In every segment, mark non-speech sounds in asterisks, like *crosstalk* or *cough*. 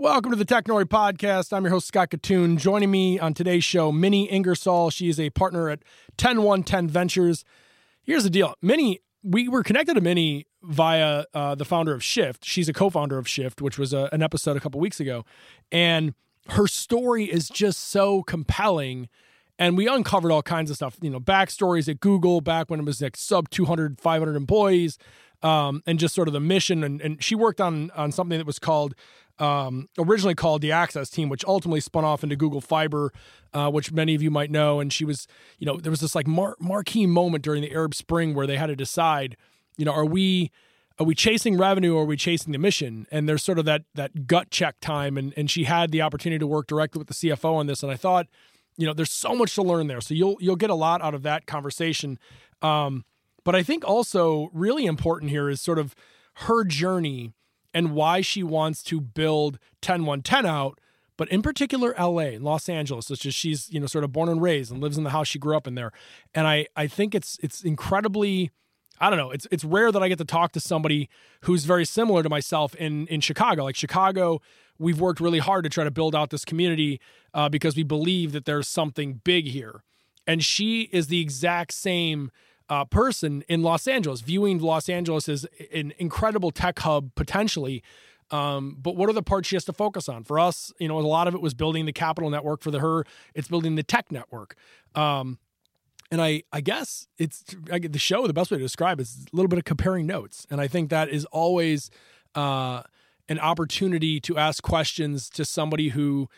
Welcome to the Technori Podcast. I'm your host, Scott Kitun. Joining me on today's show, Minnie Ingersoll. She is a partner at 10110 Ventures. Here's the deal Minnie, we were connected to Minnie via uh, the founder of Shift. She's a co founder of Shift, which was a, an episode a couple weeks ago. And her story is just so compelling. And we uncovered all kinds of stuff, you know, backstories at Google back when it was like sub 200, 500 employees, um, and just sort of the mission. And, and she worked on on something that was called um, originally called the Access Team, which ultimately spun off into Google Fiber, uh, which many of you might know. And she was, you know, there was this like mar- marquee moment during the Arab Spring where they had to decide, you know, are we are we chasing revenue or are we chasing the mission? And there's sort of that that gut check time. And and she had the opportunity to work directly with the CFO on this. And I thought, you know, there's so much to learn there. So you'll you'll get a lot out of that conversation. Um, but I think also really important here is sort of her journey and why she wants to build 10110 out, but in particular LA Los Angeles. which is she's, you know, sort of born and raised and lives in the house she grew up in there. And I I think it's it's incredibly I don't know, it's it's rare that I get to talk to somebody who's very similar to myself in in Chicago. Like Chicago, we've worked really hard to try to build out this community uh, because we believe that there's something big here. And she is the exact same uh, person in Los Angeles, viewing Los Angeles as an incredible tech hub potentially. Um, but what are the parts she has to focus on? For us, you know, a lot of it was building the capital network. For the, her, it's building the tech network. Um, and I, I guess it's I, the show. The best way to describe is a little bit of comparing notes, and I think that is always uh, an opportunity to ask questions to somebody who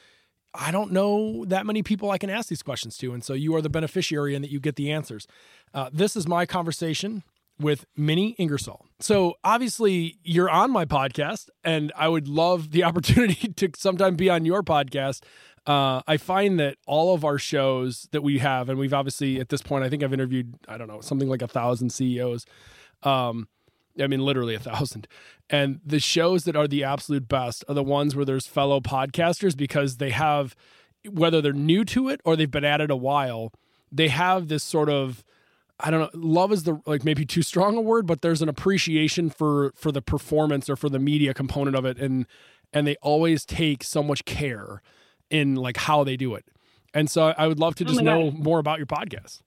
I don't know that many people I can ask these questions to. And so you are the beneficiary and that you get the answers. Uh, this is my conversation with Minnie Ingersoll. So obviously you're on my podcast and I would love the *laughs* opportunity to sometime be on your podcast. Uh, I find that all of our shows that we have, and we've obviously at this point, I think I've interviewed, I don't know, something like a thousand CEOs. Um, I mean, literally a thousand. And the shows that are the absolute best are the ones where there's fellow podcasters because they have, whether they're new to it or they've been at it a while, they have this sort of, I don't know, love is the like maybe too strong a word, but there's an appreciation for for the performance or for the media component of it, and and they always take so much care in like how they do it. And so I would love to oh just oh know more about your podcast.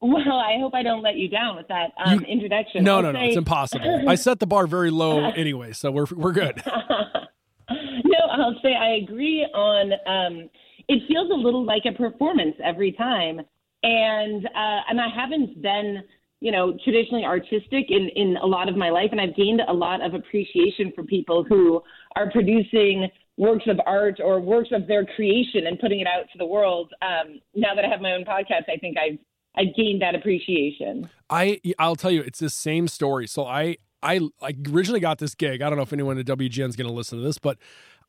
Well, I hope I don't let you down with that um, you, introduction. No, I'll no, say... no, it's impossible. I set the bar very low *laughs* anyway, so we're we're good. *laughs* no, I'll say I agree on. Um, it feels a little like a performance every time, and uh, and I haven't been, you know, traditionally artistic in in a lot of my life, and I've gained a lot of appreciation for people who are producing works of art or works of their creation and putting it out to the world. Um, now that I have my own podcast, I think I've I gained that appreciation. I I'll tell you, it's the same story. So I I, I originally got this gig. I don't know if anyone at WGN is going to listen to this, but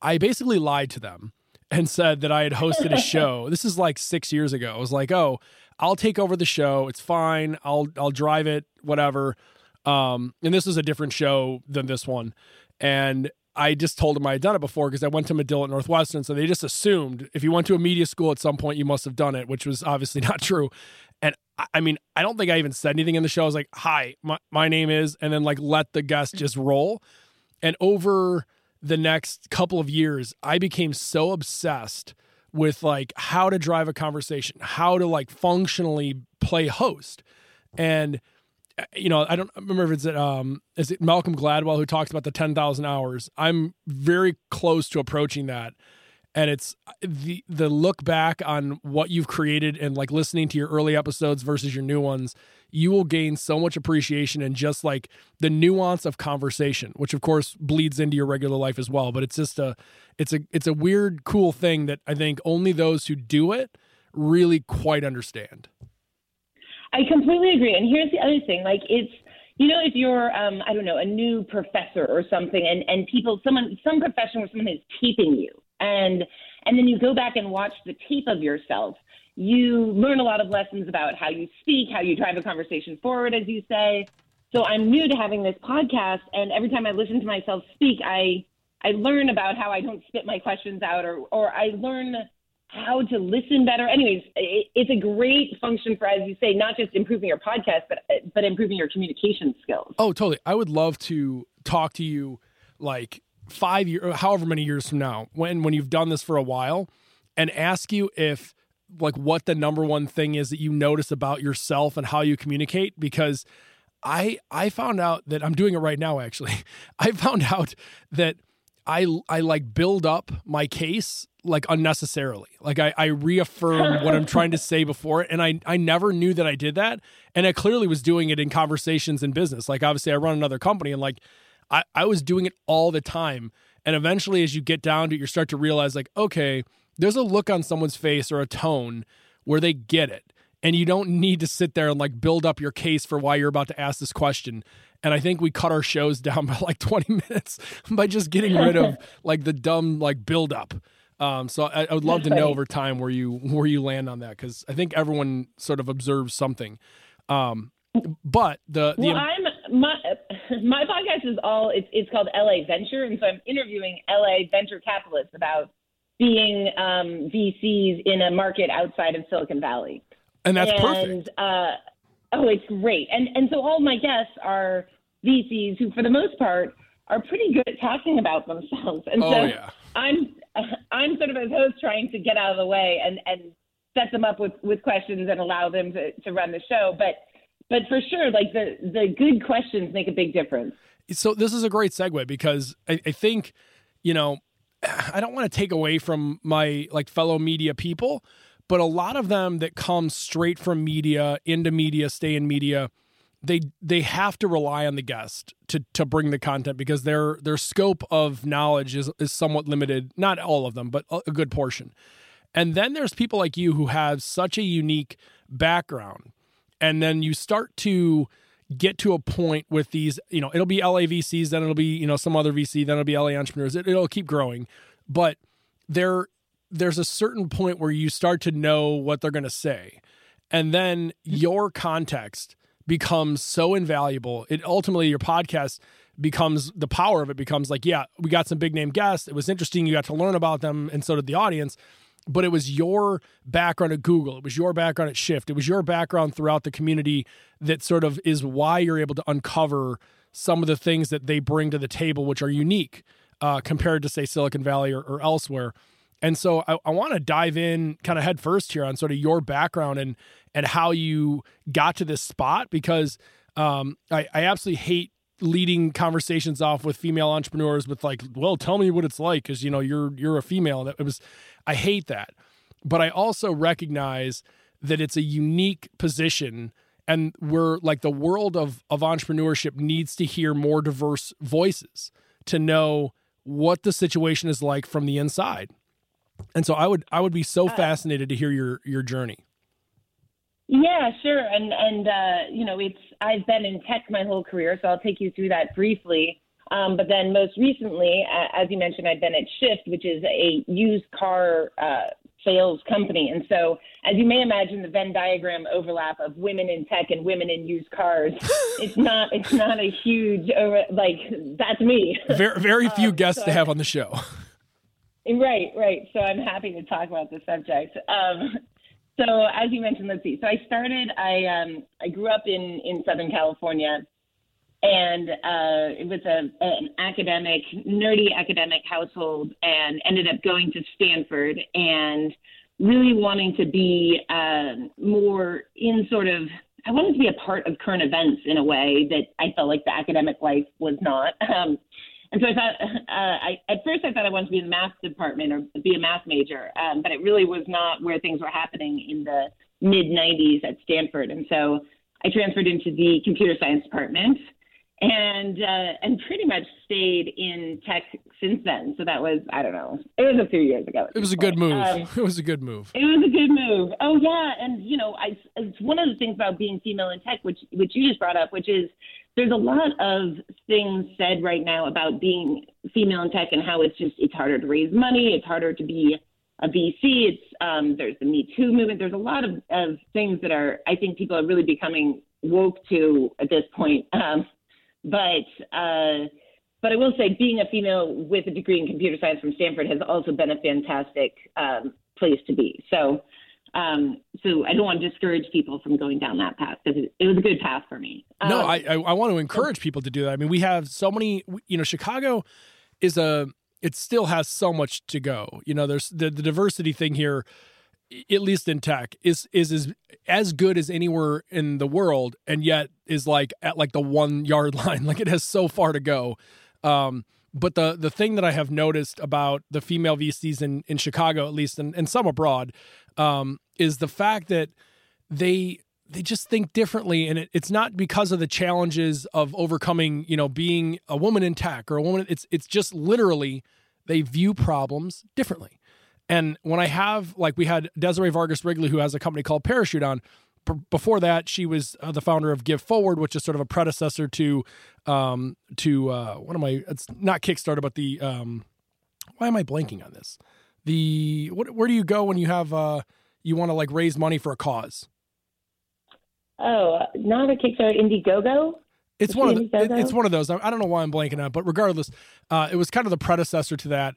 I basically lied to them and said that I had hosted a *laughs* show. this is like six years ago. I was like, oh, I'll take over the show. It's fine. I'll I'll drive it, whatever. Um, and this was a different show than this one. And I just told them I had done it before because I went to Medill at Northwestern. So they just assumed if you went to a media school at some point, you must have done it, which was obviously *laughs* not true. And I mean, I don't think I even said anything in the show. I was like, hi, my, my name is, and then like let the guest just roll. And over the next couple of years, I became so obsessed with like how to drive a conversation, how to like functionally play host. And you know, I don't remember if it's um is it Malcolm Gladwell who talks about the 10,000 hours. I'm very close to approaching that. And it's the the look back on what you've created and like listening to your early episodes versus your new ones you will gain so much appreciation and just like the nuance of conversation which of course bleeds into your regular life as well. But it's just a it's a it's a weird cool thing that i think only those who do it really quite understand i completely agree. And here's the other thing like it's you know, if you're, um, I don't know, a new professor or something, and, and people, someone, some profession where someone is taping you, and and then you go back and watch the tape of yourself you learn a lot of lessons about how you speak how you drive a conversation forward as you say. So i'm new to having this podcast and every time i listen to myself speak i i learn about how i don't spit my questions out or or i learn how to listen better. Anyways it's a great function for as you say not just improving your podcast but but improving your communication skills. Oh totally. I would love to talk to you like five years, however many years from now, when when you've done this for a while, and ask you if like what the number one thing is that you notice about yourself and how you communicate because I I found out that I'm doing it right now actually. *laughs* I found out that I I like build up my case like unnecessarily. Like I, I reaffirm what I'm trying to *laughs* say before it. and I I never knew that I did that. And I clearly was doing it in conversations in business. Like obviously I run another company and like I, I was doing it all the time. And eventually as you get down to it, you start to realize like, okay, there's a look on someone's face or a tone where they get it. And you don't need to sit there and like build up your case for why you're about to ask this question. And I think we cut our shows *laughs* down by like 20 minutes by just getting rid of *laughs* like the dumb like build up. Um, so I, I would love to know over time where you where you land on that because I think everyone sort of observes something. Um, but the, the well, I'm my my podcast is all it's it's called LA Venture, and so I'm interviewing LA venture capitalists about being um, VCs in a market outside of Silicon Valley. And that's and, perfect. Uh, oh, it's great. And and so all my guests are VCs who, for the most part, are pretty good at talking about themselves. And oh, so yeah. I'm I'm sort of as host trying to get out of the way and and set them up with with questions and allow them to to run the show. But but for sure, like the the good questions make a big difference. So this is a great segue because I, I think, you know, *sighs* I don't want to take away from my like fellow media people, but a lot of them that come straight from media into media, stay in media, they they have to rely on the guest to to bring the content because their their scope of knowledge is is somewhat limited. Not all of them, but a good portion. And then there's people like you who have such a unique background, and then you start to get to a point with these, you know, it'll be LA VCs, then it'll be, you know, some other VC, then it'll be LA entrepreneurs. It, will keep growing. But there there's a certain point where you start to know what they're going to say. And then your context becomes so invaluable. It ultimately your podcast becomes the power of it becomes like, yeah, we got some big name guests. It was interesting. You got to learn about them, and so did the audience but it was your background at Google. It was your background at Shift. It was your background throughout the community that sort of is why you're able to uncover some of the things that they bring to the table, which are unique uh, compared to, say, Silicon Valley or, or elsewhere. And so I, I want to dive in kind of head first here on sort of your background and and how you got to this spot because um, I, I absolutely hate leading conversations off with female entrepreneurs with like, well, tell me what it's like because you know you're you're a female. And it was I hate that. But I also recognize that it's a unique position and we're like the world of of entrepreneurship needs to hear more diverse voices to know what the situation is like from the inside. And so I would I would be so uh, fascinated to hear your your journey. Yeah, sure. And and uh, you know, it's I've been in tech my whole career, so I'll take you through that briefly. Um, but then most recently, uh, as you mentioned, I've been at Shift, which is a used car uh, sales company. And so, as you may imagine, the Venn diagram overlap of women in tech and women in used cars. *laughs* it's not it's not a huge over like that's me. Very very *laughs* few um, guests so to have on the show. *laughs* Right, right. So I'm happy to talk about the subject. Um, so as you mentioned, let's see. So I started. I um, I grew up in in Southern California, and uh, it was a an academic, nerdy academic household, and ended up going to Stanford and really wanting to be uh, more in sort of. I wanted to be a part of current events in a way that I felt like the academic life was not. Um, and so I thought, *laughs* uh, I, at first I thought I wanted to be in the math department or be a math major, um, but it really was not where things were happening in the mid 90s at Stanford. And so I transferred into the computer science department and uh, and pretty much stayed in tech since then. So that was I don't know. It was a few years ago. It was a good move. Um, *laughs* it was a good move. It was a good move. Oh yeah, and you know, I it's one of the things about being female in tech, which which you just brought up, which is there's a lot of things said right now about being female in tech and how it's just it's harder to raise money, it's harder to be a VC. It's um, there's the Me Too movement. There's a lot of, of things that are I think people are really becoming woke to at this point. Um, but uh, but I will say, being a female with a degree in computer science from Stanford has also been a fantastic um, place to be. So um, so I don't want to discourage people from going down that path because it, it, was a good path for me. Um, no, I, I, I want to encourage people to do that. I mean, we have so many, you know, Chicago is a it still has so much to go. You know, there's the, the diversity thing here, at least in tech, is is is as good as anywhere in the world, and yet is like at like the one yard *laughs* line. Like it has so far to go. Um, but the the thing that I have noticed about the female VCs in in Chicago, at least, and, and some abroad, um, is the fact that they they just think differently. And it, it's not because of the challenges of overcoming you know being a woman in tech or a woman it's it's just literally they view problems differently. And when i have like we had desiree vargas wrigley who has a company called parachute on B- before that she was uh, the founder of give forward which is sort of a predecessor to um to uh what am i it's not kickstarter but the um why am i blanking on this the what, where do you go when you have uh you want to like raise money for a cause Oh, not a Kickstarter, Indiegogo. It's one of the, it, it's one of those. I, I, don't know why I'm blanking on, but regardless, uh, it was kind of the predecessor to that,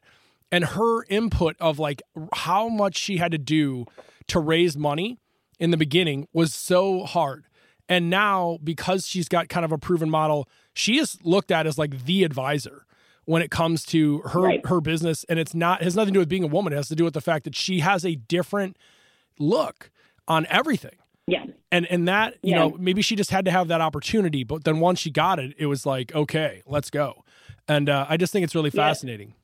and her input of like how much she had to do to raise money in the beginning was so hard. And now, because she's got kind of a proven model, she is looked at as like the advisor when it comes to her right. her business, and it's not has nothing to do with being a woman. It has to do with the fact that she has a different look on everything yeah. And and that, you yeah. know, maybe she just had to have that opportunity, but then once she got it, it was like, okay, let's go. And uh, I just think it's really fascinating.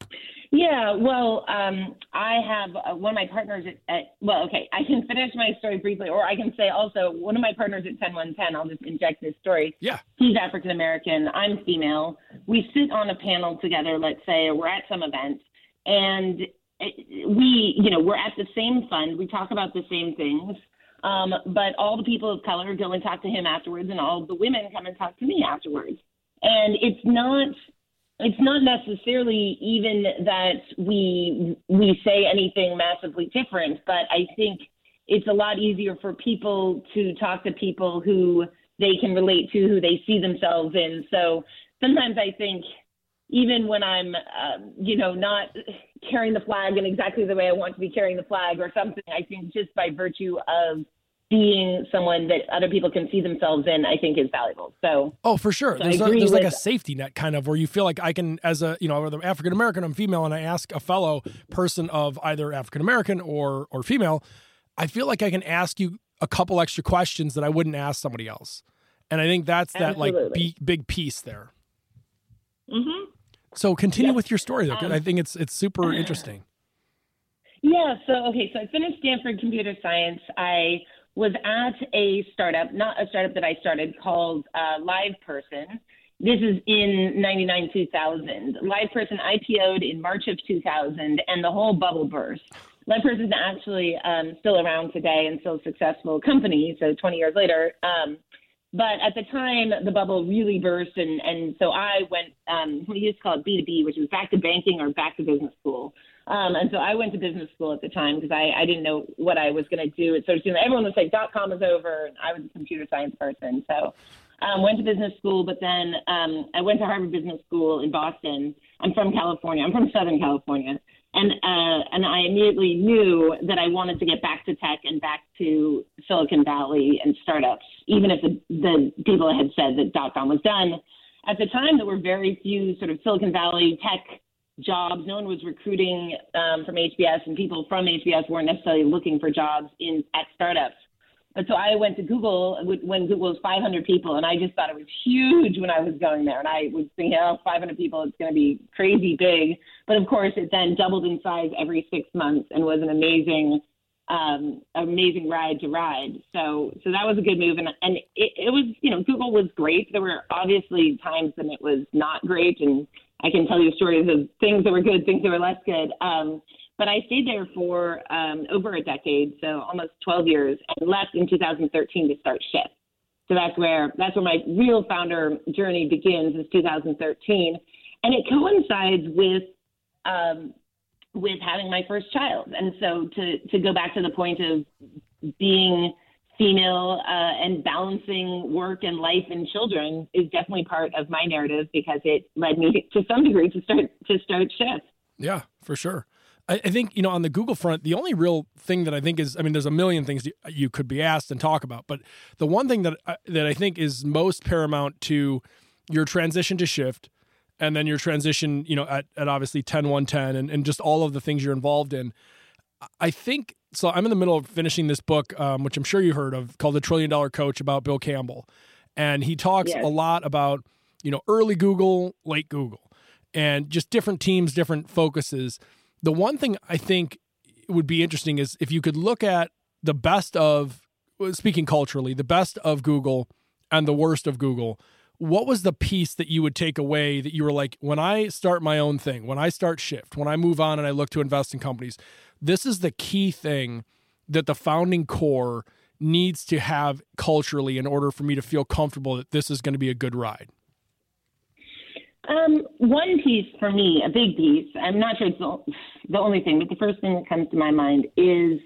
Yeah, well, um, I have uh, one of my partners at, at, well, okay, I can finish my story briefly, or I can say also one of my partners at 10110, I'll just inject this story. Yeah. He's African American, I'm female. We sit on a panel together, let's say, we're at some event, and we, you know, we're at the same fund. We talk about the same things. Um, but all the people of color go and talk to him afterwards, and all the women come and talk to me afterwards. And it's not it's not necessarily even that we we say anything massively different, but I think it's a lot easier for people to talk to people who they can relate to, who they see themselves in. So sometimes I think even when I'm, uh, you know, not carrying the flag in exactly the way I want to be carrying the flag or something, I think just by virtue of being someone that other people can see themselves in, I think is valuable. So, oh, for sure, so there's, a, there's like a safety net kind of where you feel like I can, as a you know, whether African American, I'm female, and I ask a fellow person of either African American or or female, I feel like I can ask you a couple extra questions that I wouldn't ask somebody else, and I think that's Absolutely. that like big, big piece there. Mm-hmm. So continue with your story though. Um, I think it's it's super *clears throat* interesting. Yeah. So okay. So I finished Stanford Computer Science. I was at a startup, not a startup that I started, called uh, Live Person. This is in 99 2000. Live Person IPO'd in March of 2000, and the whole bubble burst. Live Person is actually um, still around today and still a successful company. So 20 years later. Um, but at the time, the bubble really burst, and, and so I went, um, we used to call it B2B, which was back to banking or back to business school. Um, and so I went to business school at the time because I, I didn't know what I was going to do. It sort of everyone was like, dot com is over. And I was a computer science person. So um, went to business school, but then um, I went to Harvard Business School in Boston. I'm from California. I'm from Southern California. And, uh, and I immediately knew that I wanted to get back to tech and back to Silicon Valley and startups, even if the, the people had said that dot com was done. At the time, there were very few sort of Silicon Valley tech jobs. No one was recruiting um, from HBS, and people from HBS weren't necessarily looking for jobs in at startups. But so I went to Google when Google was 500 people, and I just thought it was huge when I was going there. And I was thinking, oh, 500 people, it's going to be crazy big. But of course, it then doubled in size every six months and was an amazing, um, amazing ride to ride. So, so that was a good move. And and it, it was, you know, Google was great. There were obviously times when it was not great, and I can tell you stories of things that were good, things that were less good. Um, but I stayed there for um, over a decade, so almost 12 years, and left in 2013 to start Shift. So that's where that's where my real founder journey begins. Is 2013, and it coincides with um, with having my first child. And so to to go back to the point of being female uh, and balancing work and life and children is definitely part of my narrative because it led me *laughs* to some degree to start to start shift. Yeah, for sure. I, think you know on the Google front, the only real thing that I think is, I mean, there's a million things you, could be asked and talk about, but the one thing that I, that I think is most paramount to your transition to shift and then your transition, you know, at, at obviously 10 110 and, and just all of the things you're involved in. I think so. I'm in the middle of finishing this book, um, which I'm sure you heard of, called The Trillion Dollar Coach about Bill Campbell. And he talks yes. a lot about, you know, early Google, late Google, and just different teams, different focuses. The one thing I think would be interesting is if you could look at the best of, speaking culturally, the best of Google and the worst of Google what was the piece that you would take away that you were like when i start my own thing when i start shift when i move on and i look to invest in companies this is the key thing that the founding core needs to have culturally in order for me to feel comfortable that this is going to be a good ride um, one piece for me a big piece i'm not sure it's the only thing but the first thing that comes to my mind is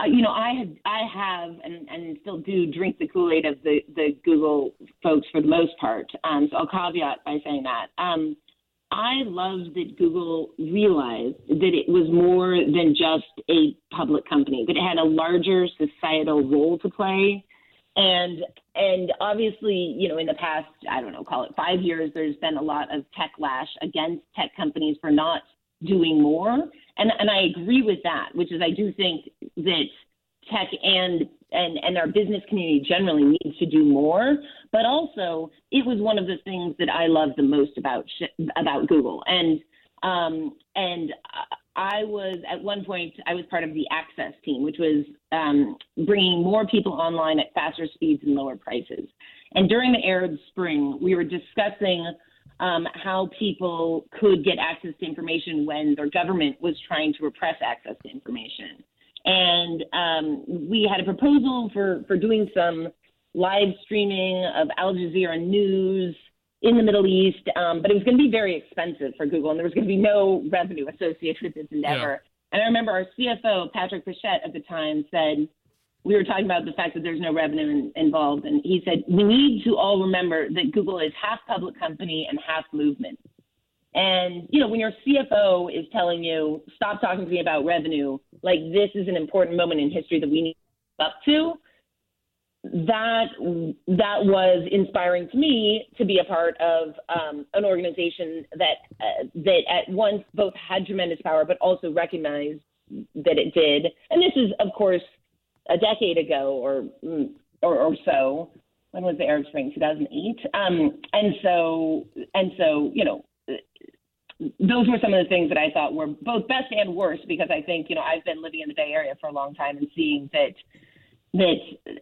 uh, you know, I had, I have, and, and still do drink the Kool Aid of the the Google folks for the most part. Um, so I'll caveat by saying that. Um, I love that Google realized that it was more than just a public company, that it had a larger societal role to play. And and obviously, you know, in the past, I don't know, call it five years, there's been a lot of tech lash against tech companies for not doing more. And and I agree with that, which is I do think that tech and and and our business community generally needs to do more. But also, it was one of the things that I love the most about about Google. And um, and I was at one point I was part of the Access team, which was um, bringing more people online at faster speeds and lower prices. And during the Arab Spring, we were discussing um, how people could get access to information when their government was trying to repress access to information. And um, we had a proposal for, for doing some live streaming of Al Jazeera news in the Middle East, um, but it was going to be very expensive for Google, and there was going to be no revenue associated with this endeavor. Yeah. And I remember our CFO, Patrick Pichette, at the time said, we were talking about the fact that there's no revenue in, involved, and he said we need to all remember that Google is half public company and half movement. And you know, when your CFO is telling you stop talking to me about revenue, like this is an important moment in history that we need to up to. That that was inspiring to me to be a part of um, an organization that uh, that at once both had tremendous power, but also recognized that it did. And this is, of course, a decade ago or mm, or, or so. When was the Arab Spring? 2008. Um, and so and so you know those were some of the things that I thought were both best and worst because I think you know I've been living in the Bay Area for a long time and seeing that that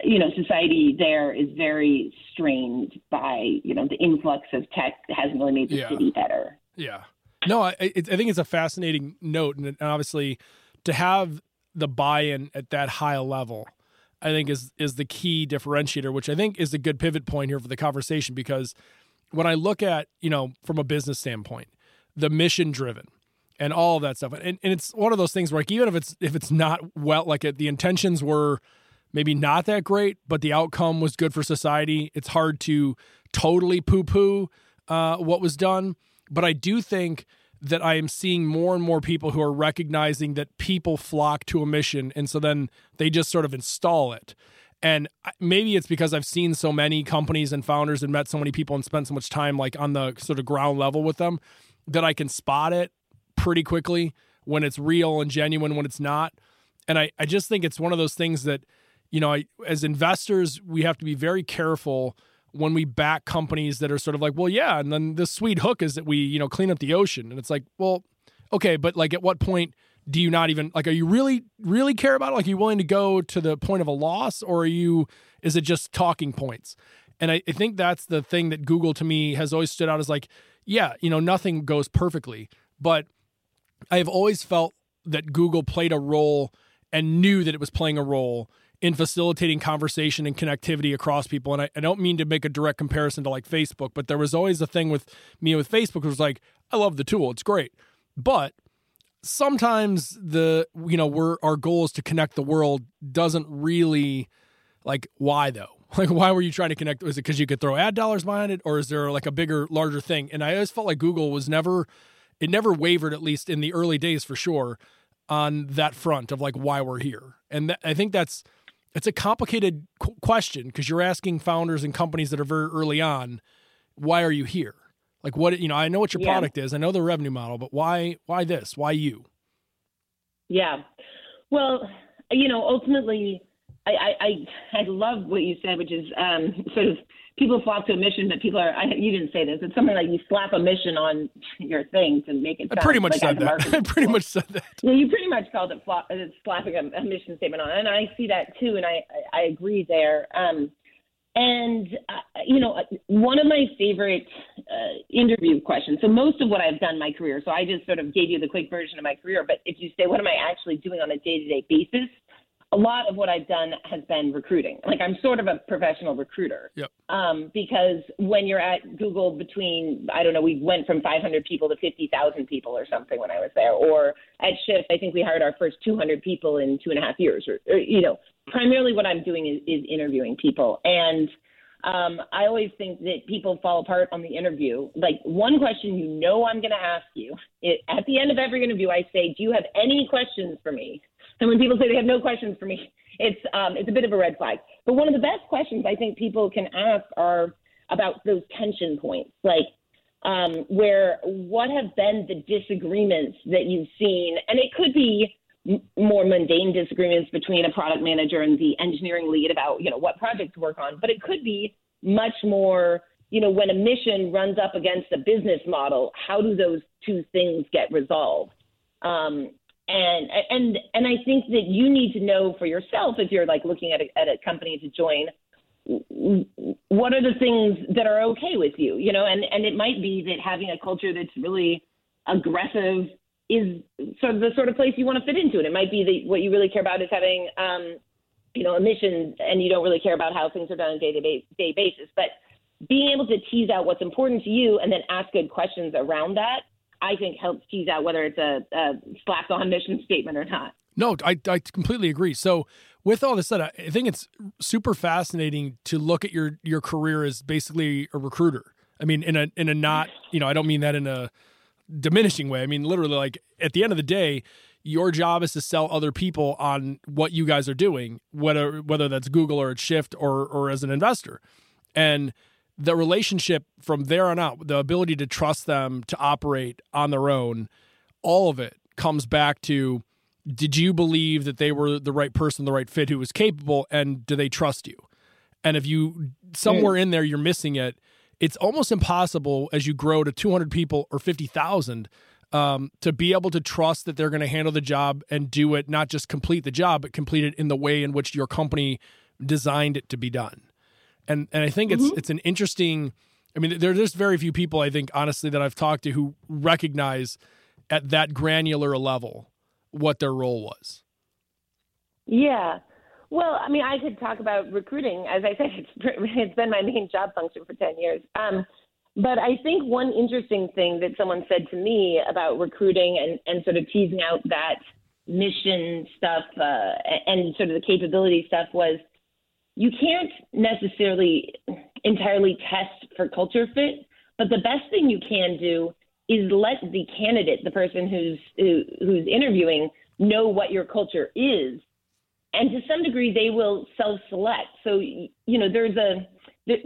you know society there is very strained by you know the influx of tech hasn't really made the yeah. city better. Yeah. No, I, I think it's a fascinating note, and obviously to have the buy-in at that high level I think is is the key differentiator, which I think is a good pivot point here for the conversation because when I look at, you know, from a business standpoint, the mission driven and all of that stuff. And, and it's one of those things where like even if it's if it's not well like it, the intentions were maybe not that great, but the outcome was good for society, it's hard to totally poo-poo uh, what was done. But I do think that I am seeing more and more people who are recognizing that people flock to a mission. And so then they just sort of install it. And maybe it's because I've seen so many companies and founders and met so many people and spent so much time like on the sort of ground level with them that I can spot it pretty quickly when it's real and genuine, when it's not. And I, I just think it's one of those things that, you know, I, as investors, we have to be very careful when we back companies that are sort of like, well, yeah, and then the sweet hook is that we, you know, clean up the ocean. And it's like, well, okay, but like at what point do you not even like are you really really care about it? Like are you willing to go to the point of a loss or are you is it just talking points? And I, I think that's the thing that Google to me has always stood out as like, yeah, you know, nothing goes perfectly, but I have always felt that Google played a role and knew that it was playing a role in facilitating conversation and connectivity across people. And I, I, don't mean to make a direct comparison to like Facebook, but there was always a thing with me with Facebook was like, I love the tool, it's great. But sometimes the you know, we're our goal is to connect the world doesn't really like why though? *laughs* Like why were you trying to connect? Was it because you could throw ad dollars behind it, or is there like a bigger, larger thing? And I always felt like Google was never it never wavered, at least in the early days for sure, on that front of like why we're here. And th- I think that's it's a complicated qu- question because you're asking founders and companies that are very early on, why are you here? Like what you know, I know what your Yeah. product is. I know the revenue model, but why why this? Why you? Yeah. Well, you know, ultimately, I, I, I, I love what you said, which is um, sort of people flock to a mission, but people are, I, you didn't say this, it's something like you slap a mission on your thing to make it I pretty much like said that. *laughs* I pretty much said that. Yeah, you pretty much called it fla- uh, slapping a, a mission statement on, and I see that too, and I I, I agree there. Um, and uh, you know, one of my favorite uh, interview questions. So most of what I've done in my career. So I just sort of gave you the quick version of my career. But if you say, what am I actually doing on a day-to-day basis? A lot of what I've done has been recruiting. Like I'm sort of a professional recruiter. Yep. Um, because when you're at Google, between I don't know, we went from 500 people to 50,000 people or something when I was there. Or at Shift, I think we hired our first 200 people in two and a half years. Or, or you know, primarily what I'm doing is, is interviewing people. And um, I always think that people fall apart on the interview. Like one question you know I'm going to ask you it, at the end of every interview, I say, "Do you have any questions for me?" And when people say they have no questions for me, it's um, it's a bit of a red flag. But one of the best questions I think people can ask are about those tension points, like um, where what have been the disagreements that you've seen, and it could be m- more mundane disagreements between a product manager and the engineering lead about you know what project to work on, but it could be much more you know when a mission runs up against a business model, how do those two things get resolved? Um, and and and I think that you need to know for yourself if you're like looking at a, at a company to join what are the things that are okay with you you know? And and it might be that having a culture that's really aggressive is sort of the sort of place you want to fit into it. It might be that what you really care about is having um you know a mission and you don't really care about how things are done on a day to day basis. But being able to tease out what's important to you and then ask good questions around that i think helps tease out whether it's a, a on mission statement or not No, I, I completely agree. So, with all this said, I I think it's super fascinating to look at your your career as basically a recruiter. I mean, in a in a not you know I don't mean that in a diminishing way. I mean literally like at the end of the day, your job is to sell other people on what you guys are doing, whether whether that's Google or at Shift or or as an investor, and the relationship from there on out, the ability to trust them to operate on their own, all of it comes back to did you believe that they were the right person, the right fit, who was capable, and do they trust you? And if you somewhere in there you're missing it, it's almost impossible as you grow to 200 people or 50,000 um, to be able to trust that they're going to handle the job and do it, not just complete the job, but complete it in the way in which your company designed it to be done. And and I think it's it's an interesting. I mean, there, there's very few people I think honestly that I've talked to who recognize at that granular level what their role was. Yeah. Well, I mean, I could talk about recruiting. As I said, *laughs* it's it's been my main job function for ten years. Um, but I think one interesting thing that someone said to me about recruiting and, and sort of teasing out that mission stuff uh, and sort of the capability stuff was you can't necessarily entirely test for culture fit, but the best thing you can do is let the candidate, the person who's who, who's interviewing, know what your culture is, and to some degree they will self-select. So you know, there's a the,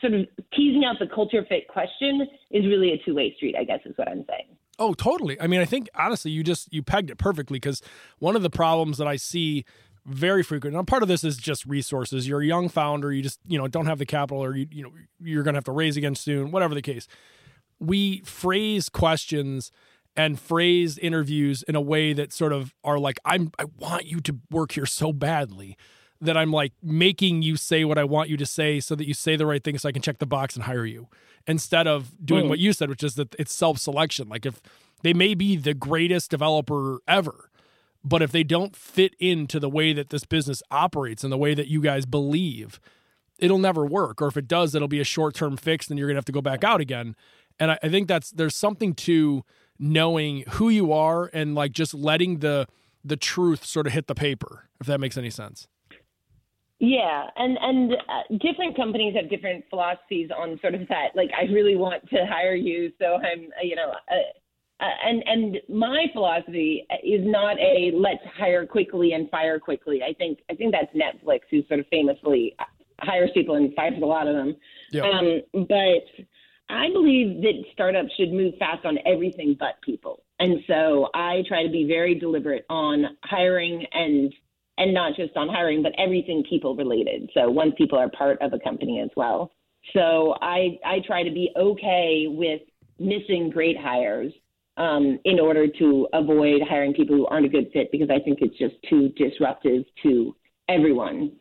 sort of teasing out the culture fit question is really a two-way street. I guess is what I'm saying. Oh, totally. I mean, I think honestly, you just you pegged it perfectly because one of the problems that I see very frequent. Now, part of this is just resources. You're a young founder. You just you know don't have the capital, or you you know you're going to have to raise again soon. Whatever the case, we phrase questions and phrase interviews in a way that sort of are like I'm I want you to work here so badly that I'm like making you say what I want you to say so that you say the right thing so I can check the box and hire you instead of doing Mm. what you said which is that it's self-selection like if they may be the greatest developer ever but if they don't fit into the way that this business operates and the way that you guys believe it'll never work or if it does it'll be a short-term fix and you're gonna have to go back out again and I, I think that's there's something to knowing who you are and like just letting the the truth sort of hit the paper if that makes any sense Yeah, and and uh, different companies have different philosophies on sort of that. Like, I really want to hire you, so I'm, you know, uh, uh, and and my philosophy is not a let's hire quickly and fire quickly. I think I think that's Netflix, who sort of famously hires people and fires a lot of them. Yeah. Um, but I believe that startups should move fast on everything but people. And so I try to be very deliberate on hiring and and not just on hiring, but everything people related. So once people are part of a company as well. So I I try to be okay with missing great hires um, in order to avoid hiring people who aren't a good fit because I think it's just too disruptive to everyone.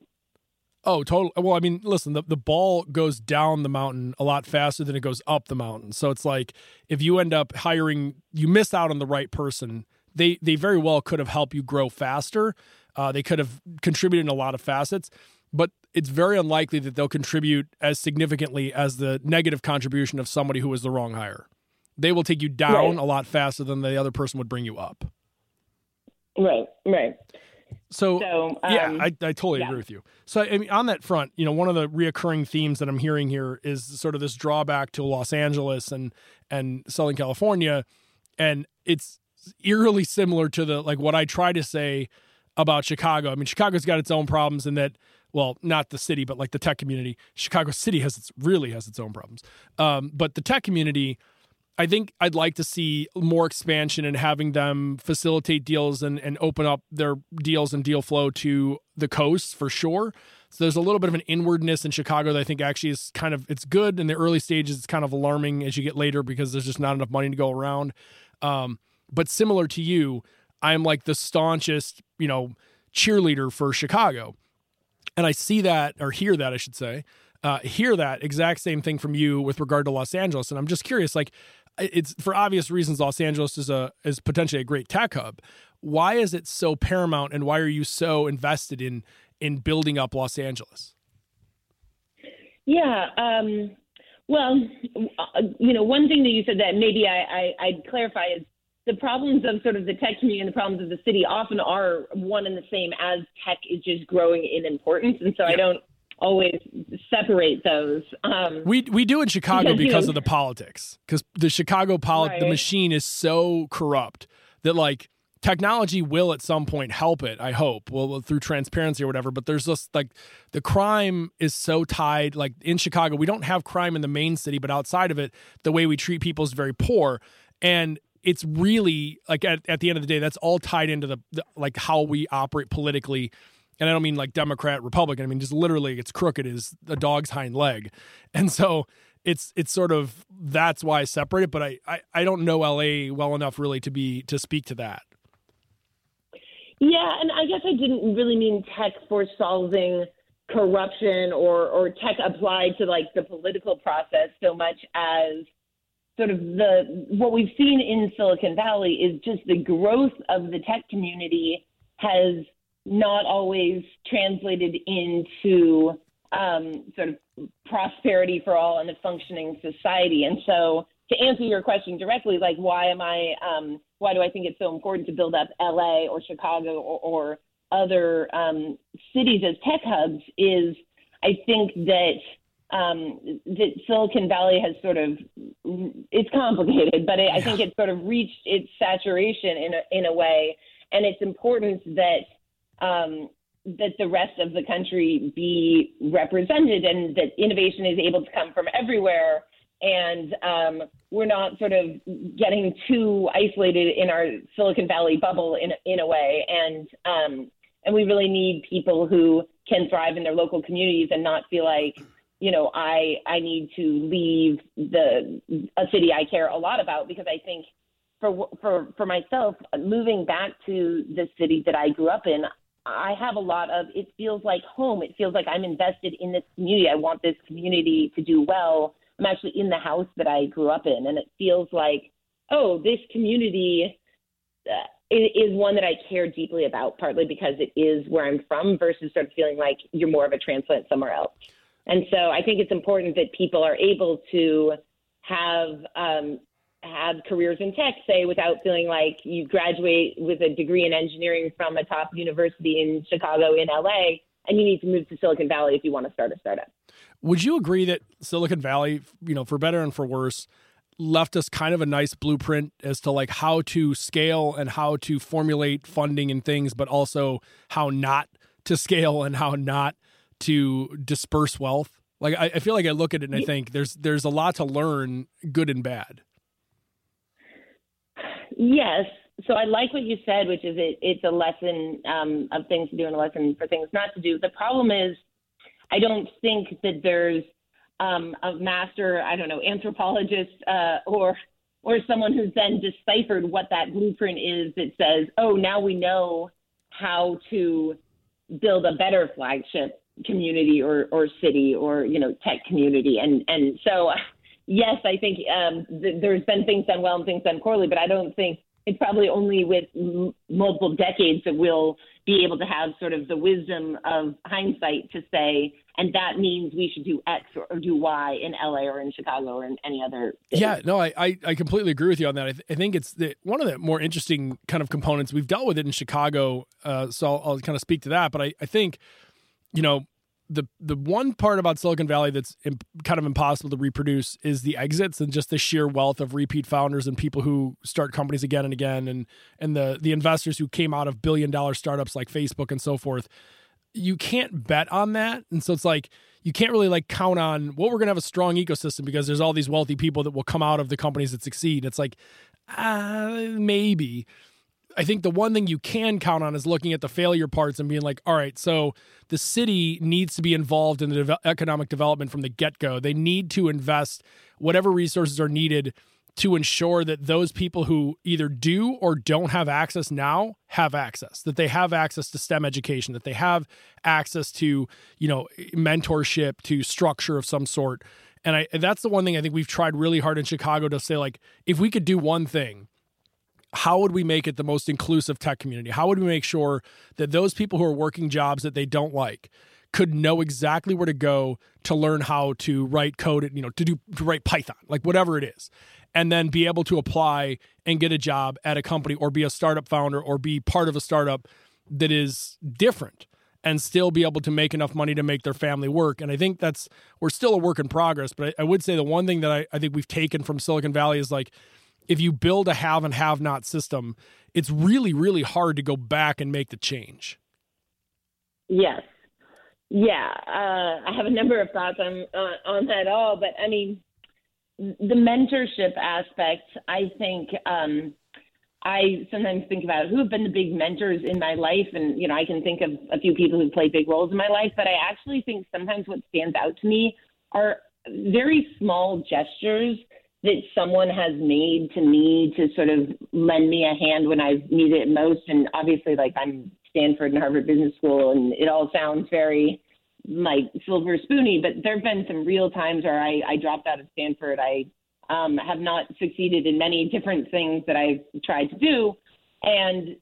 Oh, totally. Well, I mean, listen, the, the ball goes down the mountain a lot faster than it goes up the mountain. So it's like if you end up hiring, you miss out on the right person. They they very well could have helped you grow faster. Uh, they could have contributed in a lot of facets, but it's very unlikely that they'll contribute as significantly as the negative contribution of somebody who was the wrong hire. They will take you down right. a lot faster than the other person would bring you up. Right, right. So, so um, yeah, I, I totally yeah. agree with you. So, I mean, on that front, you know, one of the reoccurring themes that I'm hearing here is sort of this drawback to Los Angeles and and Southern California, and it's eerily similar to the like what I try to say about Chicago. I mean, Chicago's got its own problems in that, well, not the city, but like the tech community. Chicago City has its really has its own problems, um, but the tech community I think I'd like to see more expansion and having them facilitate deals and, and open up their deals and deal flow to the coast for sure. So there's a little bit of an inwardness in Chicago that I think actually is kind of it's good in the early stages. It's kind of alarming as you get later because there's just not enough money to go around. Um, but similar to you, I'm like the staunchest, you know, cheerleader for Chicago, and I see that or hear that I should say. Uh, hear that exact same thing from you with regard to Los Angeles, and I'm just curious, like it's for obvious reasons Los Angeles is a is potentially a great tech hub. Why is it so paramount and why are you so invested in in building up Los Angeles? Yeah, um, well, uh, you know, one thing that you said that maybe I, I, I'd clarify is the problems of sort of the tech community and the problems of the city often are one and the same as tech is just growing in importance. And so yeah. I don't always separate those. Um, we we do in Chicago because, because you know, of the politics, because the Chicago polit right. the machine is so corrupt that like technology will at some point help it. I hope, well through transparency or whatever. But there's just like the crime is so tied. Like in Chicago, we don't have crime in the main city, but outside of it, the way we treat people is very poor and. It's really like at, at the end of the day, that's all tied into the, the like how we operate politically and I don't mean like Democrat, Republican. I mean just literally it's crooked as a dog's hind leg, and so it's it's sort of that's why I separate it. But I, I I don't know LA well enough really to be to speak to that. Yeah, and I guess I didn't really mean tech for solving corruption or or tech applied to like the political process so much as sort of the what we've seen in Silicon Valley is just the growth of the tech community has not always translated into um, sort of prosperity for all and a functioning society. And so, to answer your question directly, like why am I, um, why do I think it's so important to build up LA or Chicago or, or other um, cities as tech hubs? Is I think that um, that Silicon Valley has sort of it's complicated, but it, I think it's sort of reached its saturation in a, in a way, and it's important that um, that the rest of the country be represented and that innovation is able to come from everywhere. And um, we're not sort of getting too isolated in our Silicon Valley bubble in in a way, and um, and we really need people who can thrive in their local communities and not feel like you know I I need to leave the a city I care a lot about. Because I think for for for myself moving back to the city that I grew up in I have a lot of it feels like home. It feels like I'm invested in this community. I want this community to do well. I'm actually in the house that I grew up in, and it feels like, oh, this community uh, is one that I care deeply about, partly because it is where I'm from, versus sort of feeling like you're more of a transplant somewhere else. And so I think it's important that people are able to have um, have careers in tech, say, without feeling like you graduate with a degree in engineering from a top university in Chicago, in LA, and you need to move to Silicon Valley if you want to start a startup. Would you agree that Silicon Valley, you know, for better and for worse, left us kind of a nice blueprint as to like how to scale and how to formulate funding and things, but also how not to scale and how not to disperse wealth? Like I, I feel like I look at it and I think there's there's a lot to learn, good and bad. Yes. So I like what you said, which is it, it's a lesson um, of things to do and a lesson for things not to do. The problem is, I don't think that there's um, a master, I don't know, anthropologist uh, or or someone who's then deciphered what that blueprint is that says, oh, now we know how to build a better flagship community or, or city or you know tech community and and so yes i think um, th- there's been things done well and things done poorly but i don't think it's probably only with m- multiple decades that we'll be able to have sort of the wisdom of hindsight to say, and that means we should do X or, or do Y in LA or in Chicago or in any other. Yeah, no, I, I, I, completely agree with you on that. I, th- I think it's the, one of the more interesting kind of components. We've dealt with it in Chicago, uh, so I'll, I'll kind of speak to that. But I, I think, you know, the the one part about Silicon Valley that's imp- kind of impossible to reproduce is the exits and just the sheer wealth of repeat founders and people who start companies again and again and and the the investors who came out of billion dollar startups like Facebook and so forth. You can't bet on that, and so it's like you can't really like count on well we're going to have a strong ecosystem because there's all these wealthy people that will come out of the companies that succeed. It's like uh, maybe I think the one thing you can count on is looking at the failure parts and being like, all right, so the city needs to be involved in the de- economic development from the get go. They need to invest whatever resources are needed to ensure that those people who either do or don't have access now have access that they have access to STEM education that they have access to you know mentorship to structure of some sort and I that's the one thing I think we've tried really hard in Chicago to say like if we could do one thing how would we make it the most inclusive tech community? How would we make sure that those people who are working jobs that they don't like could know exactly where to go to learn how to write code, you know, to do to write Python, like whatever it is, and then be able to apply and get a job at a company or be a startup founder or be part of a startup that is different and still be able to make enough money to make their family work. And I think that's we're still a work in progress. But I, I would say the one thing that I, I think we've taken from Silicon Valley is like if you build a have and have not system, it's really, really hard to go back and make the change. Yes. Yeah. Uh, I have a number of thoughts on, uh, on that all, but I mean, the mentorship aspect, I think, um, I sometimes think about who have been the big mentors in my life. And, you know, I can think of a few people who played big roles in my life, but I actually think sometimes what stands out to me are very small gestures that someone has made to me to sort of lend me a hand when I've needed it most. And obviously, like I'm Stanford and Harvard Business School, and it all sounds very like silver spoony, but there have been some real times where I, I dropped out of Stanford. I um, have not succeeded in many different things that I've tried to do. And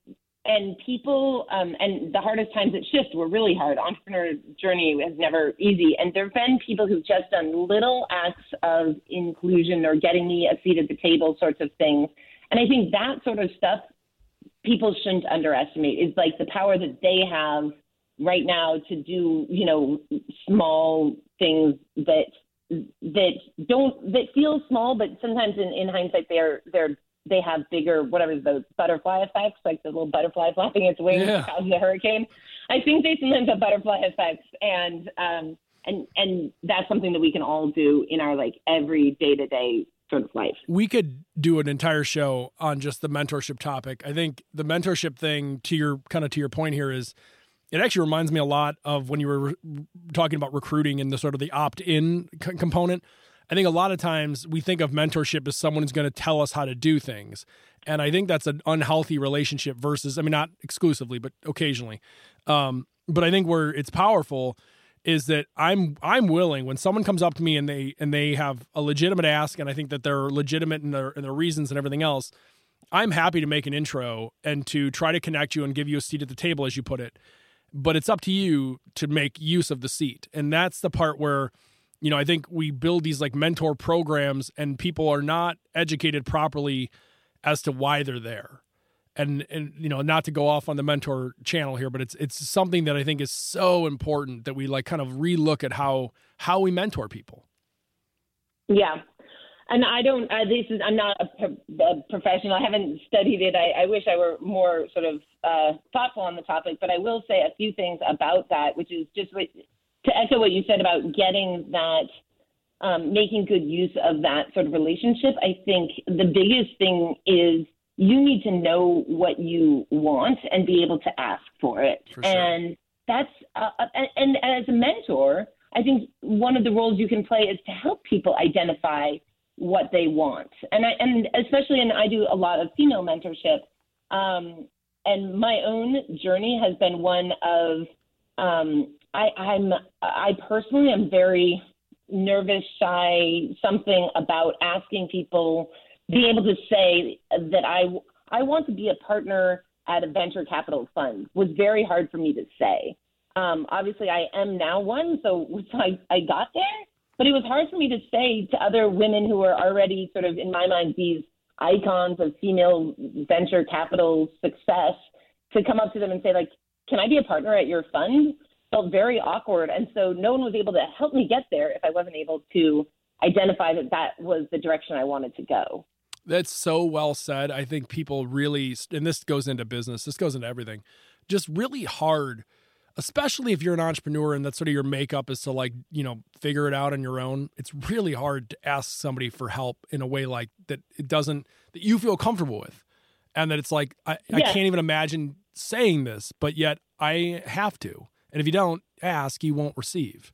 and people um, and the hardest times at shift were really hard. Entrepreneur journey is never easy. And there have been people who've just done little acts of inclusion or getting me a seat at the table sorts of things. And i think that sort of stuff people shouldn't underestimate. Is like the power that they have right now to do you know small things that that don't that feel small but sometimes in, in hindsight they're they're they have bigger whatever the butterfly effects, like the little butterfly flapping its wings yeah. causing a hurricane. I think they sometimes have butterfly effects, and um, and and that's something that we can all do in our like every day to day sort of life. We could do an entire show on just the mentorship topic. I think the mentorship thing, to your kind of to your point here, is it actually reminds me a lot of when you were re- talking about recruiting and the sort of the opt in c- component. I think a lot of times we think of mentorship as someone who's going to tell us how to do things. And I think that's an unhealthy relationship versus, I mean, not exclusively, but occasionally. Um, but I think where it's powerful is that I'm I'm willing when someone comes up to me and they and they have a legitimate ask and I think that they're legitimate in their in their reasons and everything else. I'm happy to make an intro and to try to connect you and give you a seat at the table, as you put it. But it's up to you to make use of the seat, and that's the part where you know, I think we build these like mentor programs and people are not educated properly as to why they're there. And and you know, not to go off on the mentor channel here, but it's it's something that I think is so important that we like kind of relook at how how we mentor people. Yeah. And I don't. Uh, this is. I'm not a, a, professional. I haven't studied it. I, I wish I were more sort of uh, thoughtful on the topic. But I will say a few things about that, which is just what to echo what you said about getting that, um, making good use of that sort of relationship, I think the biggest thing is you need to know what you want and be able to ask for it. For sure. And that's, uh, uh and, and as a mentor, I think one of the roles you can play is to help people identify what they want. And I, and especially, and I do a lot of female mentorship. Um, and my own journey has been one of um, I, I'm I personally am very nervous, shy, something about asking people, being able to say that I I want to be a partner at a venture capital fund was very hard for me to say. Um, obviously, I am now one, so, I, I got there. But it was hard for me to say to other women who are already sort of, in my mind, these icons of female venture capital success to come up to them and say, like, can I be a partner at your fund? Felt very awkward. And so no one was able to help me get there if I wasn't able to identify that that was the direction I wanted to go. That's so well said. I think people really, and this goes into business, this goes into everything, just really hard especially if you're an entrepreneur and that's sort of your makeup is to like you know figure it out on your own it's really hard to ask somebody for help in a way like that it doesn't that you feel comfortable with and that it's like i, yeah. I can't even imagine saying this but yet i have to and if you don't ask you won't receive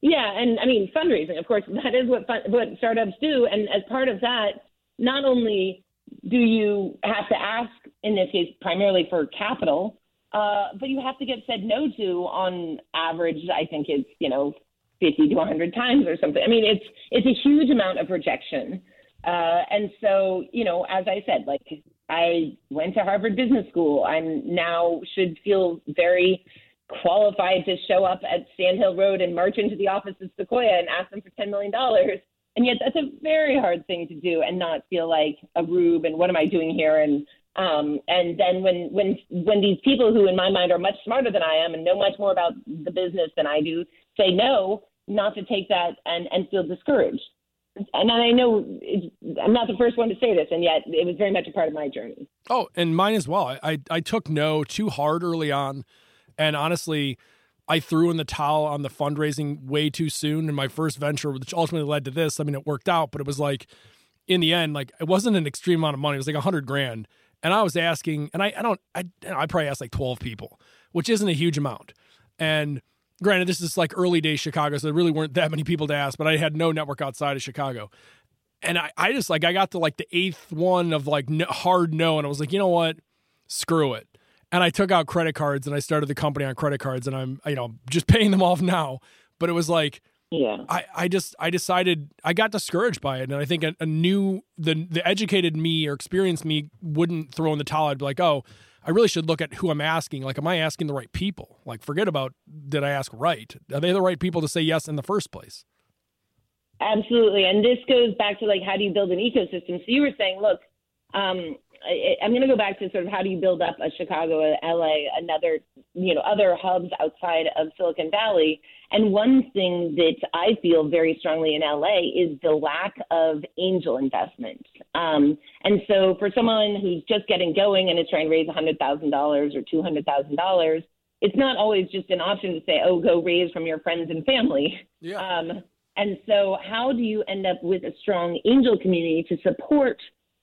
yeah and i mean fundraising of course *laughs* that is what fun, what startups do and as part of that not only do you have to ask in this case primarily for capital uh, but you have to get said no to on average. I think it's you know 50 to 100 times or something. I mean, it's it's a huge amount of rejection. Uh, and so, you know, as I said, like I went to Harvard Business School. I'm now should feel very qualified to show up at Sand Hill Road and march into the office of Sequoia and ask them for $10 million. And yet that's a very hard thing to do and not feel like a rube and what am I doing here and um, and then when when when these people who in my mind are much smarter than I am and know much more about the business than I do say no, not to take that and and feel discouraged. And I know I'm not the first one to say this, and yet it was very much a part of my journey. Oh, and mine as well. I I took no too hard early on, and honestly, I threw in the towel on the fundraising way too soon in my first venture, which ultimately led to this. I mean, it worked out, but it was like in the end, like it wasn't an extreme amount of money. It was like a hundred grand and I was asking, and I, I don't, I, I probably asked like 12 people, which isn't a huge amount. And granted, this is like early days Chicago, so there really weren't that many people to ask, but I had no network outside of Chicago. And I, I just like, I got to like the eighth one of like no, hard no. And I was like, you know what? Screw it. And I took out credit cards and I started the company on credit cards and I'm, you know, just *laughs* paying them off now. But it was like, yeah i i just i decided i got discouraged by it and i think a, a, new the the educated me or experienced me wouldn't throw in the towel i'd be like oh i really should look at who i'm asking. Like am i asking the right people? Like forget about did i ask right? Are they the right people to say yes in the first place? Absolutely. And this goes back to like how do you build an ecosystem? So you were saying look um, I, I'm going to go back to sort of how do you build up a Chicago, a LA, another, you know, other hubs outside of Silicon Valley. And one thing that I feel very strongly in LA is the lack of angel investment. Um, and so for someone who's just getting going and is trying to raise $100,000 or $200,000, it's not always just an option to say, oh, go raise from your friends and family. Yeah. Um, and so, how do you end up with a strong angel community to support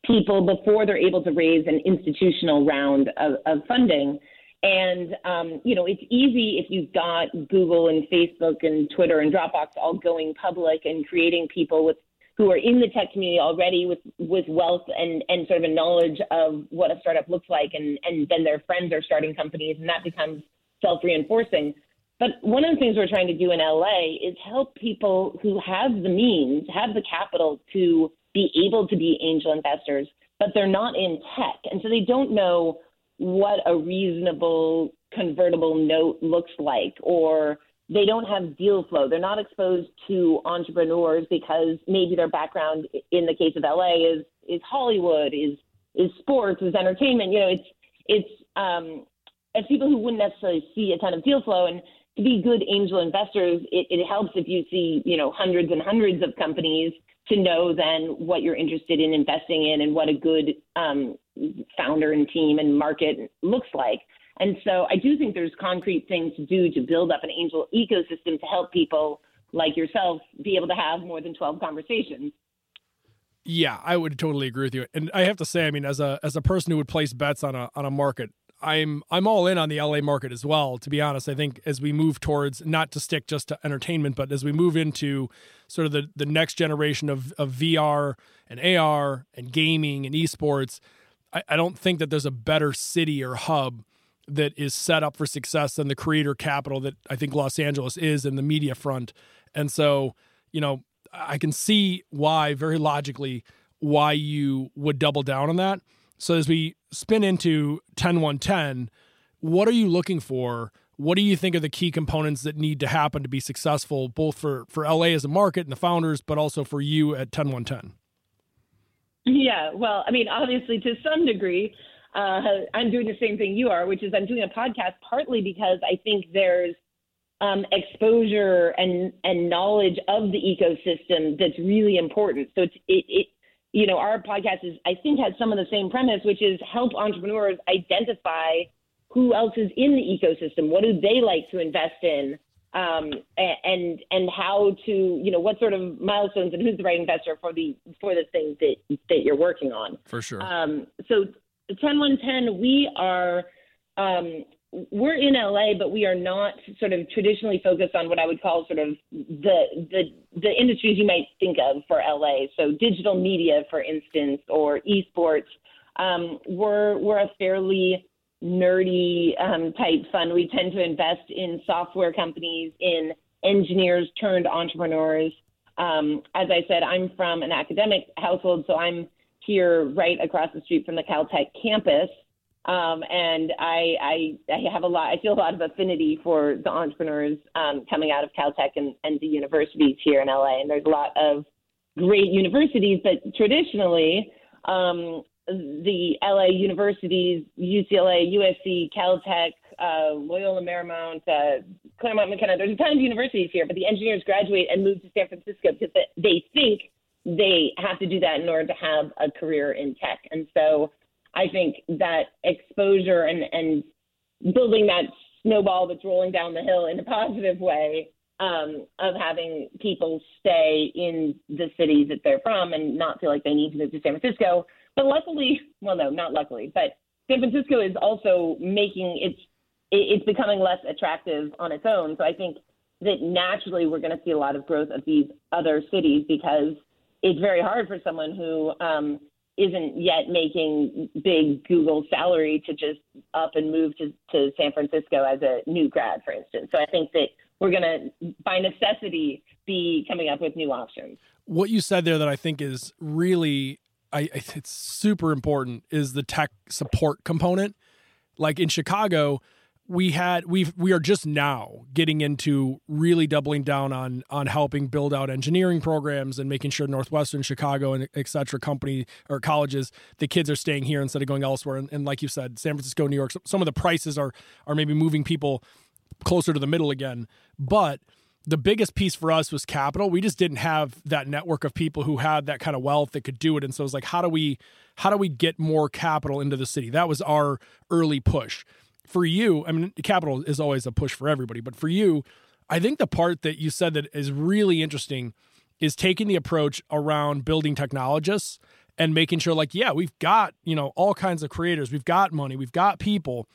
people before they're able to raise an institutional round of, of funding. And, um, you know, it's easy if you've got Google and Facebook and Twitter and Dropbox all going public and creating people with who are in the tech community already with, with wealth and, and sort of a knowledge of what a startup looks like. And, and then their friends are starting companies and that becomes self reinforcing. But one of the things we're trying to do in LA is help people who have the means, have the capital to be able to be angel investors, but they're not in tech. And so they don't know what a reasonable convertible note looks like or they don't have deal flow. They're not exposed to entrepreneurs because maybe their background in the case of LA is is Hollywood, is is sports, is entertainment. You know, it's it's um as people who wouldn't necessarily see a ton of deal flow and to be good angel investors, it, it helps if you see, you know, hundreds and hundreds of companies to know then what you're interested in investing in and what a good um, founder and team and market looks like. And so I do think there's concrete things to do to build up an angel ecosystem to help people like yourself be able to have more than 12 conversations. Yeah, I would totally agree with you. And I have to say, I mean, as a as a person who would place bets on a on a market, I'm I'm all in on the LA market as well. To be honest, I think as we move towards not to stick just to entertainment, but as we move into sort of the the next generation of of VR and AR and gaming and esports, I, I don't think that there's a better city or hub that is set up for success than the creator capital that I think Los Angeles is in the media front. And so, you know, I can see why very logically why you would double down on that. So as we spin into 10110, what are you looking for? What do you think are the key components that need to happen to be successful, both for, for LA as a market and the founders, but also for you at 10110? Yeah, well, I mean, obviously, to some degree, uh, I'm doing the same thing you are, which is I'm doing a podcast partly because I think there's um, exposure and and knowledge of the ecosystem that's really important. So it's it, it you know our podcast is I think has some of the same premise, which is help entrepreneurs identify who else is in the ecosystem, what do they like to invest in, um, and and how to you know what sort of milestones and who's the right investor for the for the things that that you're working on. For sure. Um, so 10110, we are um, we're in LA, but we are not sort of traditionally focused on what I would call sort of the the the industries you might think of for LA. So digital media, for instance, or esports. Um, we're we're a fairly nerdy um, type fund. We tend to invest in software companies, in engineers turned entrepreneurs. Um, as I said, I'm from an academic household, so I'm here right across the street from the Caltech campus. Um, and I, I, I have a lot, I feel a lot of affinity for the entrepreneurs um, coming out of Caltech and, and the universities here in LA. And there's a lot of great universities, but traditionally, um, the LA universities, UCLA, USC, Caltech, uh, Loyola Marymount, uh, Claremont McKenna, there's a ton of universities here, but the engineers graduate and move to San Francisco because they think they have to do that in order to have a career in tech. And so I think that exposure and, and building that snowball that's rolling down the hill in a positive way um, of having people stay in the cities that they're from and not feel like they need to move to San Francisco. But luckily, well, no, not luckily, but San Francisco is also making its it's becoming less attractive on its own. So I think that naturally we're going to see a lot of growth of these other cities because it's very hard for someone who um, isn't yet making big Google salary to just up and move to, to San Francisco as a new grad, for instance. So I think that we're going to, by necessity, be coming up with new options. What you said there that I think is really, I, it's super important is the tech support component. Like in Chicago, we had we we are just now getting into really doubling down on on helping build out engineering programs and making sure Northwestern, Chicago, and et cetera company or colleges the kids are staying here instead of going elsewhere. And, and like you said, San Francisco, New York, some of the prices are are maybe moving people closer to the middle again, but the biggest piece for us was capital. We just didn't have that network of people who had that kind of wealth that could do it. And so it was like, how do we how do we get more capital into the city? That was our early push for you, I mean, capital is always a push for everybody, but for you, I think the part that you said that is really interesting is taking the approach around building technologists and making sure like yeah we've got you know all kinds of creators we've got money we've got people.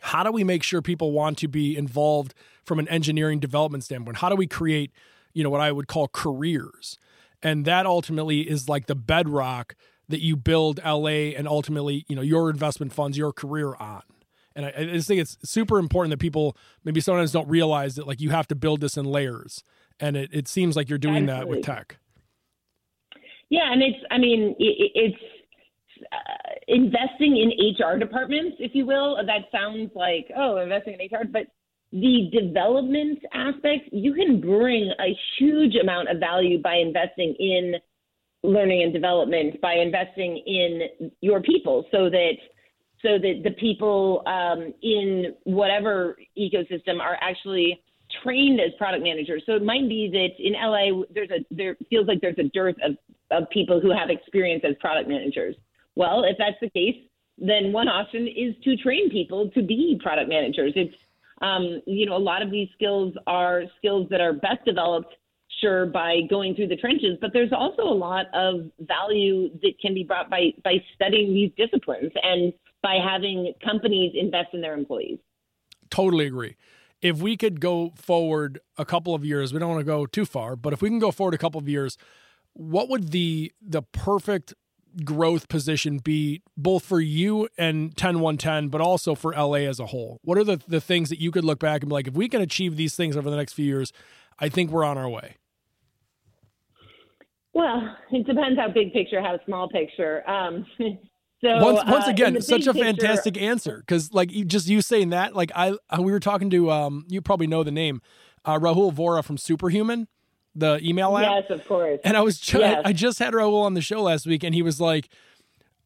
How do we make sure people want to be involved from an engineering development standpoint? How do we create you know what i would call careers? And that ultimately is like the bedrock that you build la and ultimately you know your investment funds your career on and I, I, just think it's super important that people maybe sometimes don't realize that like you have to build this in layers. And it, it seems like you're doing Absolutely. that with tech. Yeah, and it's I mean it, it's uh, investing in HR departments, if you will. That sounds like oh, investing in HR, but the development aspect, you can bring a huge amount of value by investing in learning and development, by investing in your people, so that so that the people um, in whatever ecosystem are actually trained as product managers. So it might be that in LA there's a there feels like there's a dearth of, of people who have experience as product managers. Well, if that's the case, then one option is to train people to be product managers. It's um, you know a lot of these skills are skills that are best developed sure by going through the trenches, but there's also a lot of value that can be brought by by studying these disciplines and by having companies invest in their employees. Totally agree. If we could go forward a couple of years, we don't want to go too far, but if we can go forward a couple of years, what would the the perfect growth position be both for you and 10110 but also for LA as a whole? What are the the things that you could look back and be like if we can achieve these things over the next few years, I think we're on our way. Well, it depends how big picture, how small picture. Um, *laughs* so once, once uh, again, such a picture, fantastic answer because, like, just you saying that, like, I we were talking to, um, you probably know the name, uh, Rahul Vohra from Superhuman, the email app. Yes, of course. And I was, ju- yes. I just had Rahul on the show last week, and he was like,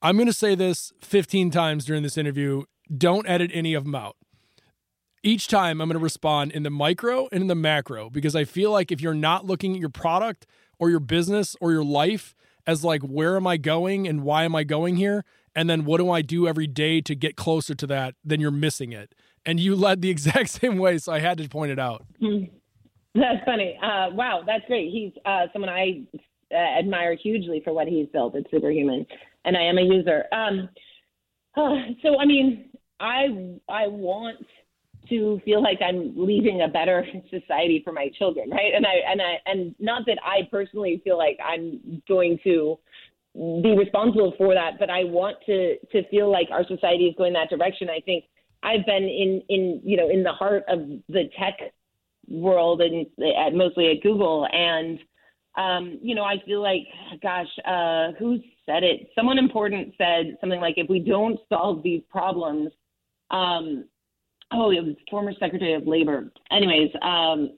"I'm going to say this 15 times during this interview. Don't edit any of them out." Each time I'm going to respond in the micro and in the macro because I feel like if you're not looking at your product or your business or your life as like where am I going and why am I going here and then what do I do every day to get closer to that? Then you're missing it. And you led the *laughs* exact same way so I had to point it out. That's funny. Uh, wow that's great. He's uh, someone I uh, admire hugely for what he's built. It's superhuman. And I am a user. Um, so I mean I I want to feel like I'm leaving a better *laughs* society for my children, right? And I and I and not that I personally feel like I'm going to be responsible for that, but I want to to feel like our society is going that direction. I think I've been in in you know in the heart of the tech world and at, mostly at Google, and um, you know I feel like gosh, uh, who said it? Someone important said something like, if we don't solve these problems. Um, oh, it was former Secretary of Labor. Anyways, um,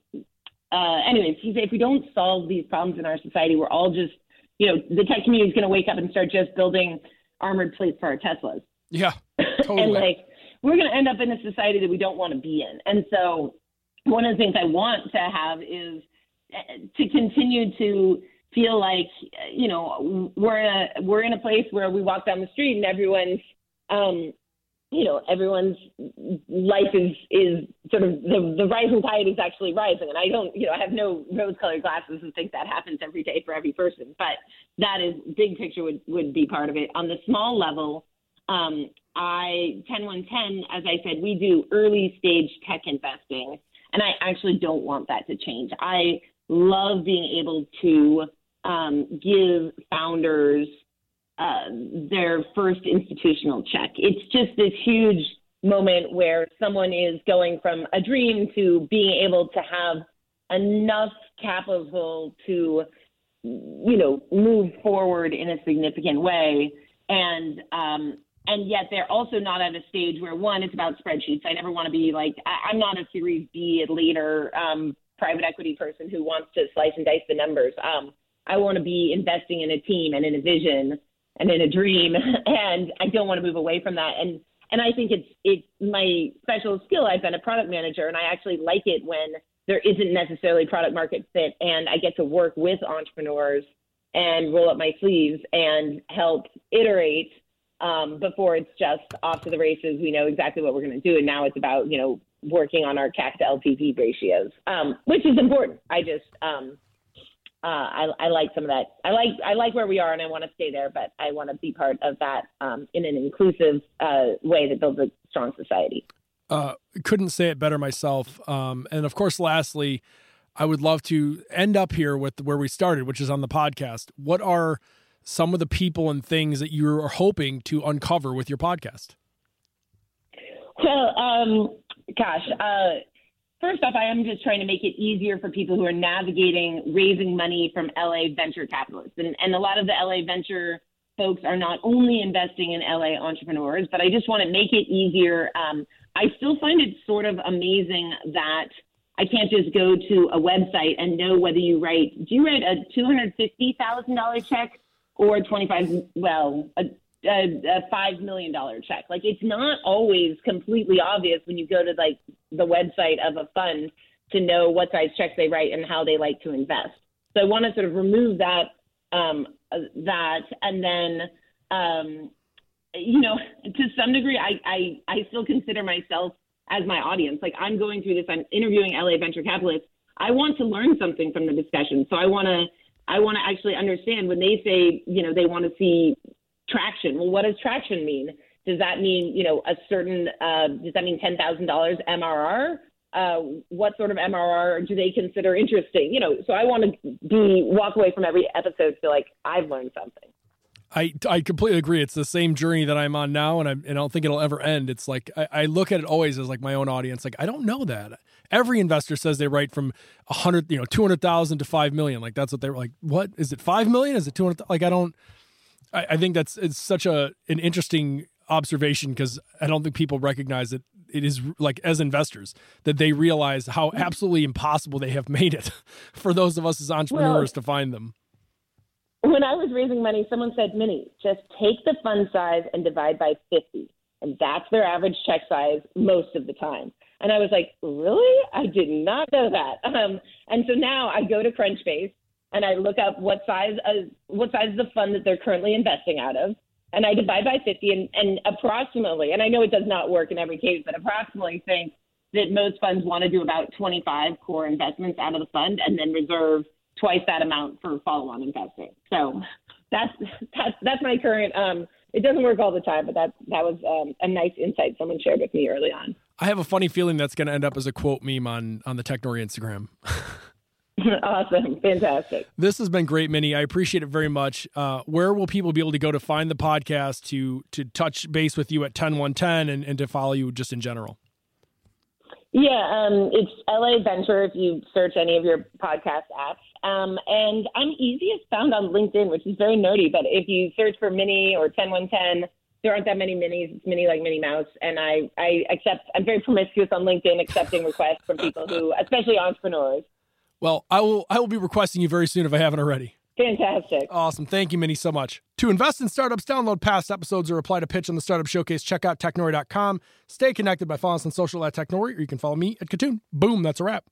uh, anyways, he said if we don't solve these problems in our society, we're all just, you know, the tech community is going to wake up and start just building armored plates for our Teslas. Yeah, *laughs* totally. and like, we're going to end up in a society that we don't want to be in. And so, one of the things I want to have is uh, to continue to feel like, you know, we're in a we're in a place where we walk down the street and everyone's um, you know everyone's life is is sort of the the rising tide is actually rising. And i don't you know i have no rose colored glasses and think that happens every day for every person. But that is big picture would would be part of it. On the small level um i 10110 as i said we do early stage tech investing. And i actually don't want that to change. I love being able to um, give founders uh, their first institutional check. It's just this huge moment where someone is going from a dream to being able to have enough capital to, you know, move forward in a significant way. And um, and yet they're also not at a stage where one, it's about spreadsheets. I never want to be like I, am not a Series B later um, private equity person who wants to slice and dice the numbers. Um, I want to be investing in a team and in a vision and in a dream, *laughs* and I don't want to move away from that. And and I think it's it's my special skill. I've been a product manager, and I actually like it when there isn't necessarily product market fit, and I get to work with entrepreneurs and roll up my sleeves and help iterate um, before it's just off to the races. We know exactly what we're going to do, and now it's about you know working on our CAC to LTV ratios, um, which is important. I just um, uh, I, I, like some of that. I like I like where we are, and I want to stay there. But I want to be part of that um, in an inclusive uh, way that builds a strong society. Uh, couldn't say it better myself. Um, and of course, lastly, I would love to end up here with where we started, which is on the podcast. What are some of the people and things that you are hoping to uncover with your podcast? Well, um, gosh, uh, First off, I am just trying to make it easier for people who are navigating raising money from LA venture capitalists. And, and a lot of the LA venture folks are not only investing in LA entrepreneurs, but I just want to make it easier. Um, I still find it sort of amazing that I can't just go to a website and know whether you write, do you write a $250,000 check or 25, well, a a, a five million dollar check. Like it's not always completely obvious when you go to like the website of a fund to know what size checks they write and how they like to invest. So I want to sort of remove that um, that and then um, you know, *laughs* to some degree, I, I, I still consider myself as my audience. Like I'm going through this, I'm interviewing LA venture capitalists. I want to learn something from the discussion. So I want to, I want to actually understand when they say, you know, they want to see traction. Well, what does traction mean? Does that mean, you know, a certain, uh, does that mean $10,000 MRR? Uh, what sort of MRR do they consider interesting? You know, so I want to be, walk away from every episode feel like I've learned something. I, I completely agree. It's the same journey that I'm on now, and I, and I don't think it'll ever end. It's like I, I, look at it always as like my own audience. Like I don't know that every investor says they write from a hundred, you know, two hundred thousand to five million. Like that's what they're like. What is it? Five million? Is it two hundred? Like I don't. I, I think that's it's such a an interesting observation because I don't think people recognize that it is like as investors that they realize how absolutely impossible they have made it *laughs* for those of us as entrepreneurs well, to find them when I was raising money, someone said, Minnie, just take the fund size and divide by 50. And that's their average check size most of the time. And I was like, really? I did not know that. *laughs* Um, and so now I go to Crunchbase and I look up what size uh, what size is the fund that they're currently investing out of, and I divide by 50 and, and approximately, and I know it does not work in every case, but approximately think that most funds want to do about 25 core investments out of the fund and then reserve twice that amount for follow-on investing. So that's that's that's my current. Um, it doesn't work all the time, but that that was um, a nice insight someone shared with me early on. I have a funny feeling that's going to end up as a quote meme on on the Technori Instagram. *laughs* *laughs* awesome, fantastic. This has been great, Minnie. I appreciate it very much. Uh, where will people be able to go to find the podcast to to touch base with you at ten one ten and and to follow you just in general? Yeah, um, it's LA Venture if you search any of your podcast apps. Um, and I'm easiest found on LinkedIn, which is very nerdy. But if you search for Minnie or 10110, there aren't that many minis. It's Minnie like Minnie Mouse. And I, I accept, I'm very promiscuous on LinkedIn, accepting requests from people who, especially entrepreneurs. Well, I will, I will be requesting you very soon if I haven't already. Fantastic. Awesome. Thank you, Minnie, so much. To invest in startups, download past episodes or apply to pitch on the Startup Showcase. Check out technori.com. Stay connected by following us on social at Technori, or you can follow me at Katoon. Boom, that's a wrap.